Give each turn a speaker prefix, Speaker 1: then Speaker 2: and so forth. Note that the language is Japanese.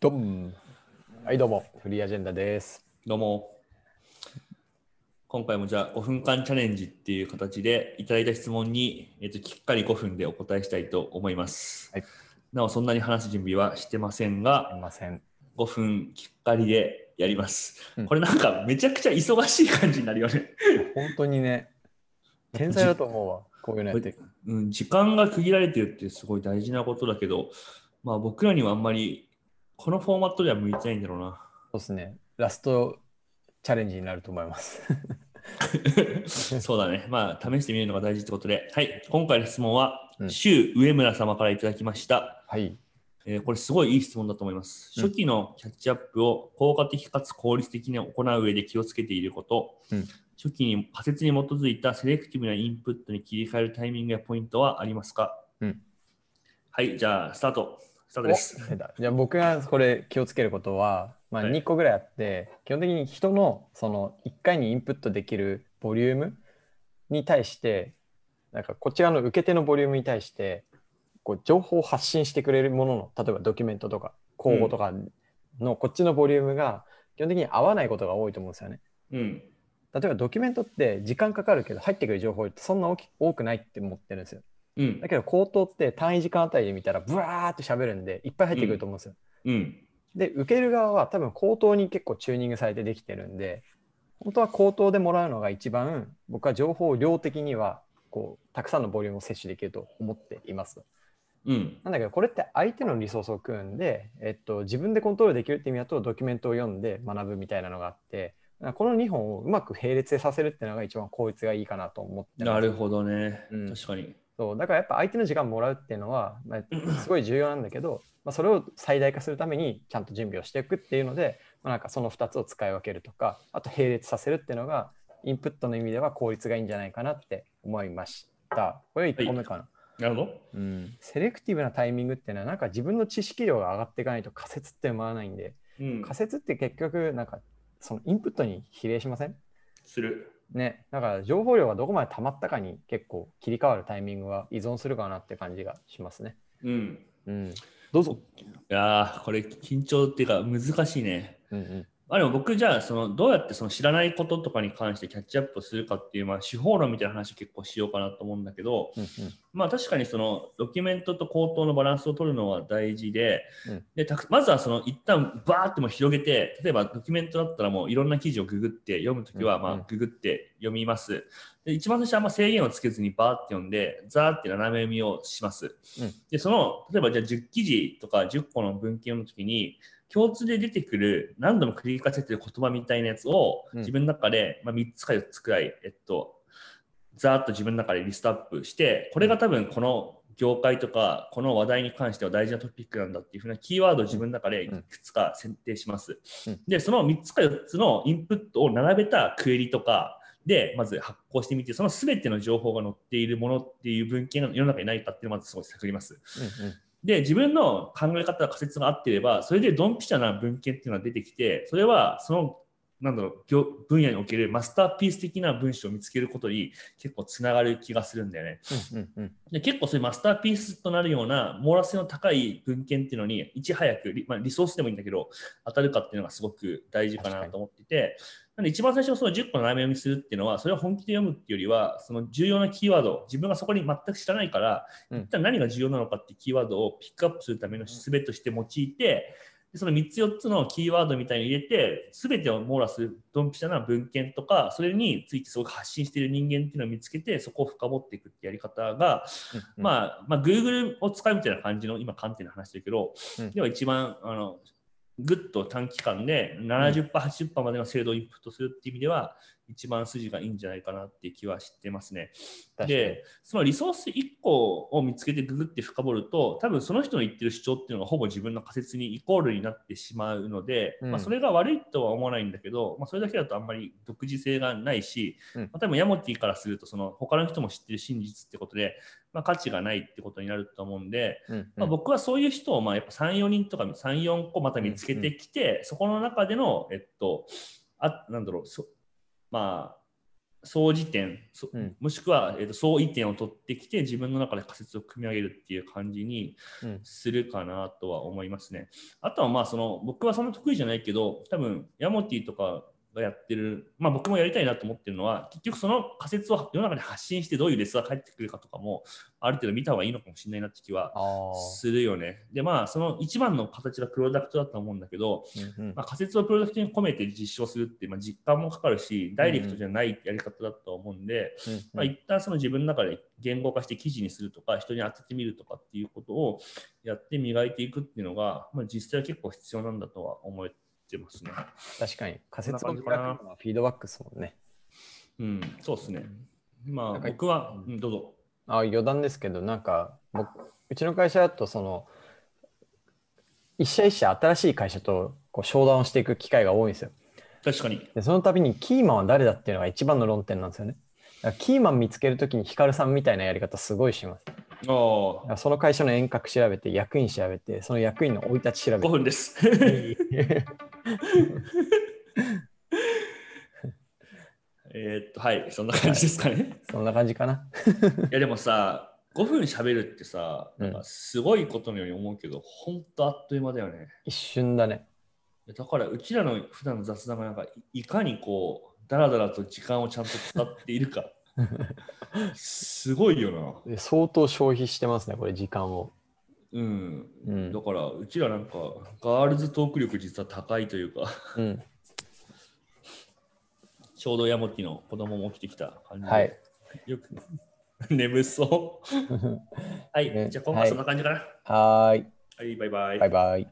Speaker 1: どん。はい、どうも、フリーアジェンダです。
Speaker 2: どうも。今回もじゃあ5分間チャレンジっていう形でいただいた質問に、えっときっかり5分でお答えしたいと思います。
Speaker 1: はい
Speaker 2: なお、そんなに話す準備はしてませんが、
Speaker 1: ません。
Speaker 2: 5分きっかりでやります。
Speaker 1: うん
Speaker 2: これなんかめちゃくちゃ忙しい感じになるよね。
Speaker 1: 本当にね、天才だと思うわ、こういうのやって。
Speaker 2: うん、時間が区切られてるってすごい大事なことだけど、まあ僕らにはあんまりこのフォーマットでは向いてないんだろうな。
Speaker 1: そうですね、ラストチャレンジになると思います。
Speaker 2: そうだね。まあ、試してみるのが大事ってことで、はい。今回の質問は、
Speaker 1: うん
Speaker 2: 周上村様からいただきました。
Speaker 1: はい。
Speaker 2: えーこれすごいいい質問だと思います。
Speaker 1: うん
Speaker 2: 初期のキャッチアップを効果的かつ効率的に行う上で気をつけていること、
Speaker 1: うん
Speaker 2: 初期に仮説に基づいたセレクティブなインプットに切り替えるタイミングやポイントはありますか、
Speaker 1: うん
Speaker 2: はい、じゃあ、スタート。スタートです。
Speaker 1: じゃあ僕がこれ気をつけることは、まあ、
Speaker 2: はい
Speaker 1: 2個ぐらいあって、基本的に人のその1回にインプットできるボリュームに対してなんかこちらの受け手のボリュームに対してこう情報を発信してくれるものの例えばドキュメントとか口語とかのこっちのボリュームが基本的に合わないことが多いと思うんですよね。
Speaker 2: うん。
Speaker 1: 例えばドキュメントって時間かかるけど入ってくる情報ってそんな大き多くないって思ってるんですよ。
Speaker 2: うん
Speaker 1: だ。けど口頭って単位時間あたりで見たらブワーって喋るんでいっぱい入ってくると思うんですよ。
Speaker 2: うん。
Speaker 1: で受ける側は多分口頭に結構チューニングされてできてるんで本当は口頭でもらうのが一番僕は情報を量的にはこうたくさんのボリュームを摂取できると思っています。
Speaker 2: うん。
Speaker 1: なんだけどこれって相手のリソースを組んで、えっと、自分でコントロールできるって意味だとドキュメントを読んで学ぶみたいなのがあってこの2本をうまく並列でさせるっていうのが一番効率がいいかなと思って
Speaker 2: なるほどね。
Speaker 1: うん
Speaker 2: 確かに。
Speaker 1: そうだからやっぱ相手の時間もらうっていうのは、まあ、すごい重要なんだけど、まあ、それを最大化するためにちゃんと準備をしていくっていうので、まあ、なんかその2つを使い分けるとかあと並列させるっていうのがインプットの意味では効率がいいんじゃないかなって思いました。これ1個目かな。
Speaker 2: なるほど。
Speaker 1: うん、セレクティブなタイミングっていうのはなんか自分の知識量が上がっていかないと仮説って生まらないんで
Speaker 2: うん。
Speaker 1: 仮説って結局なんかそのインプットに比例しません？
Speaker 2: する。
Speaker 1: ね、だから情報量がどこまで溜まったかに結構切り替わるタイミングは依存するかなって感じがしますね。
Speaker 2: うん。
Speaker 1: うん、どうぞ。
Speaker 2: いやーこれ緊張っていうか難しいね。
Speaker 1: うんうん
Speaker 2: まあ、でも僕じゃあそのどうやってその知らないこととかに関してキャッチアップをするかっていう、まあ、手法論みたいな話を結構しようかなと思うんだけど、
Speaker 1: うん
Speaker 2: まあ、確かにそのドキュメントと口頭のバランスを取るのは大事で
Speaker 1: うん。
Speaker 2: でまずはその一旦バーっても広げて例えばドキュメントだったらもういろんな記事をググって読むときはまあググって読みます。で一番最初はあんま制限をつけずにバーって読んでザーって斜め読みをします、
Speaker 1: うん。
Speaker 2: でその例えばじゃあ10記事とか10個の文献のときに共通で出てくる何度も繰り返せてる言葉みたいなやつを
Speaker 1: うん。
Speaker 2: 自分の中で、まあ、3つか4つくらい、えっと、ざーっと自分の中でリストアップして、これが多分この業界とか、この話題に関しては大事なトピックなんだっていうふうなキーワードを自分の中でいくつか選定します。
Speaker 1: うん
Speaker 2: で、その3つか4つのインプットを並べたクエリとか、で、まず発行してみて、その全ての情報が載っているものっていう文献が世の中にないかっていうのをまずすごい探ります。
Speaker 1: うん
Speaker 2: で、自分の考え方、仮説が合っていれば、それでドンピシャな文献っていうのが出てきて、それはその、なんだろう、業分野におけるマスターピース的な文章を見つけることに結構つながる気がするんだよね。で結構そういうマスターピースとなるような網羅性の高い文献っていうのにいち早くリ,、まあ、リソースでもいいんだけど当たるかっていうのがすごく大事かなと思ってて。なんで一番最初その10個の斜め読みするっていうのはそれを本気で読むっていうよりはその重要なキーワード自分がそこに全く知らないから、
Speaker 1: うん。
Speaker 2: 一旦何が重要なのかっていうキーワードをピックアップするための術として用いてでその3つ4つのキーワードみたいに入れて全てを網羅するドンピシャな文献とかそれについてすごく発信している人間っていうのを見つけてそこを深掘っていくってやり方が
Speaker 1: うん
Speaker 2: まあ、まあ、Google を使うみたいな感じの今、観点で話してるけど、
Speaker 1: うん。
Speaker 2: では一番あのぐっと短期間で70%、80%までの精度をインプットするっていう意味では、一番筋がいいんじゃないかなって気はしてますね。で、そのリソース1個を見つけてググって深掘ると、多分その人の言ってる主張っていうのがほぼ自分の仮説にイコールになってしまうので、
Speaker 1: うん。
Speaker 2: まあ、それが悪いとは思わないんだけど、まあ、それだけだとあんまり独自性がないし、
Speaker 1: うん。
Speaker 2: まあ、多分ヤモティからするとその他の人も知ってる真実ってことで、まあ、価値がないってことになると思うんで、
Speaker 1: うんうん。
Speaker 2: まあ、僕はそういう人をまあやっぱ3、4人とか3、4個また見つけてきて、そこの中での、えっと、あなんだろう、そまあ、総辞典、そ
Speaker 1: うん
Speaker 2: もしくは、えー、と総意点を取ってきて自分の中で仮説を組み上げるっていう感じに
Speaker 1: うん
Speaker 2: するかなとは思いますね。あとはまあその僕はそんな得意じゃないけど多分ヤモティとかがやってる、まあ、僕もやりたいなと思ってるのは結局その仮説を世の中に発信してどういうレスが返ってくるかとかもある程度見た方がいいのかもしれないなって気は
Speaker 1: あ
Speaker 2: するよね。でまあその一番の形はプロダクトだと思うんだけど、
Speaker 1: ーうんうん。
Speaker 2: まあ、仮説をプロダクトに込めて実証するって、まあ、実感もかかるし、ダイレクトじゃないやり方だと思うんで、
Speaker 1: うんうん。
Speaker 2: まあ、一旦その自分の中で言語化して記事にするとか、人に当ててみるとかっていうことをやって磨いていくっていうのが、まあ、実際は結構必要なんだとは思ってますね。
Speaker 1: 確かに仮説のはフィードバックですもんね。
Speaker 2: うん、そうですね。まあ、僕は、
Speaker 1: うん
Speaker 2: うんどうぞ。
Speaker 1: あ余談ですけど、なんか僕、うちの会社だと、その、一社一社新しい会社とこう商談をしていく機会が多いんですよ。
Speaker 2: 確かに。
Speaker 1: でその度にキーマンは誰だっていうのが一番の論点なんですよね。だからキーマン見つけるときにヒカルさんみたいなやり方すごいします。その会社の遠隔調べて、役員調べて、その役員の生い立ち調べ
Speaker 2: 5
Speaker 1: て。
Speaker 2: 分です。えーっと、はい、そんな感じですかね。
Speaker 1: そんな感じかな。
Speaker 2: いやでもさ、5分喋るってさ、なんかすごいことのように思うけど、ほんとあっという間だよね。
Speaker 1: 一瞬だね。
Speaker 2: だからうちらの普段の雑談がなんかいいかにこう、だらだらと時間をちゃんと使っているか。すごいよな。
Speaker 1: で相当消費してますね、これ、時間を。
Speaker 2: うん。
Speaker 1: うん
Speaker 2: だ。からうちらなんかガールズトーク力実は高いというか、
Speaker 1: うん、
Speaker 2: ちょうどヤモティの子供も起きてきた感じで、
Speaker 1: はい。
Speaker 2: よく眠そう。はい、
Speaker 1: ね
Speaker 2: じゃあ今回はそんな感じかな。
Speaker 1: はーい。
Speaker 2: はい、バイバイ。
Speaker 1: バイバイ。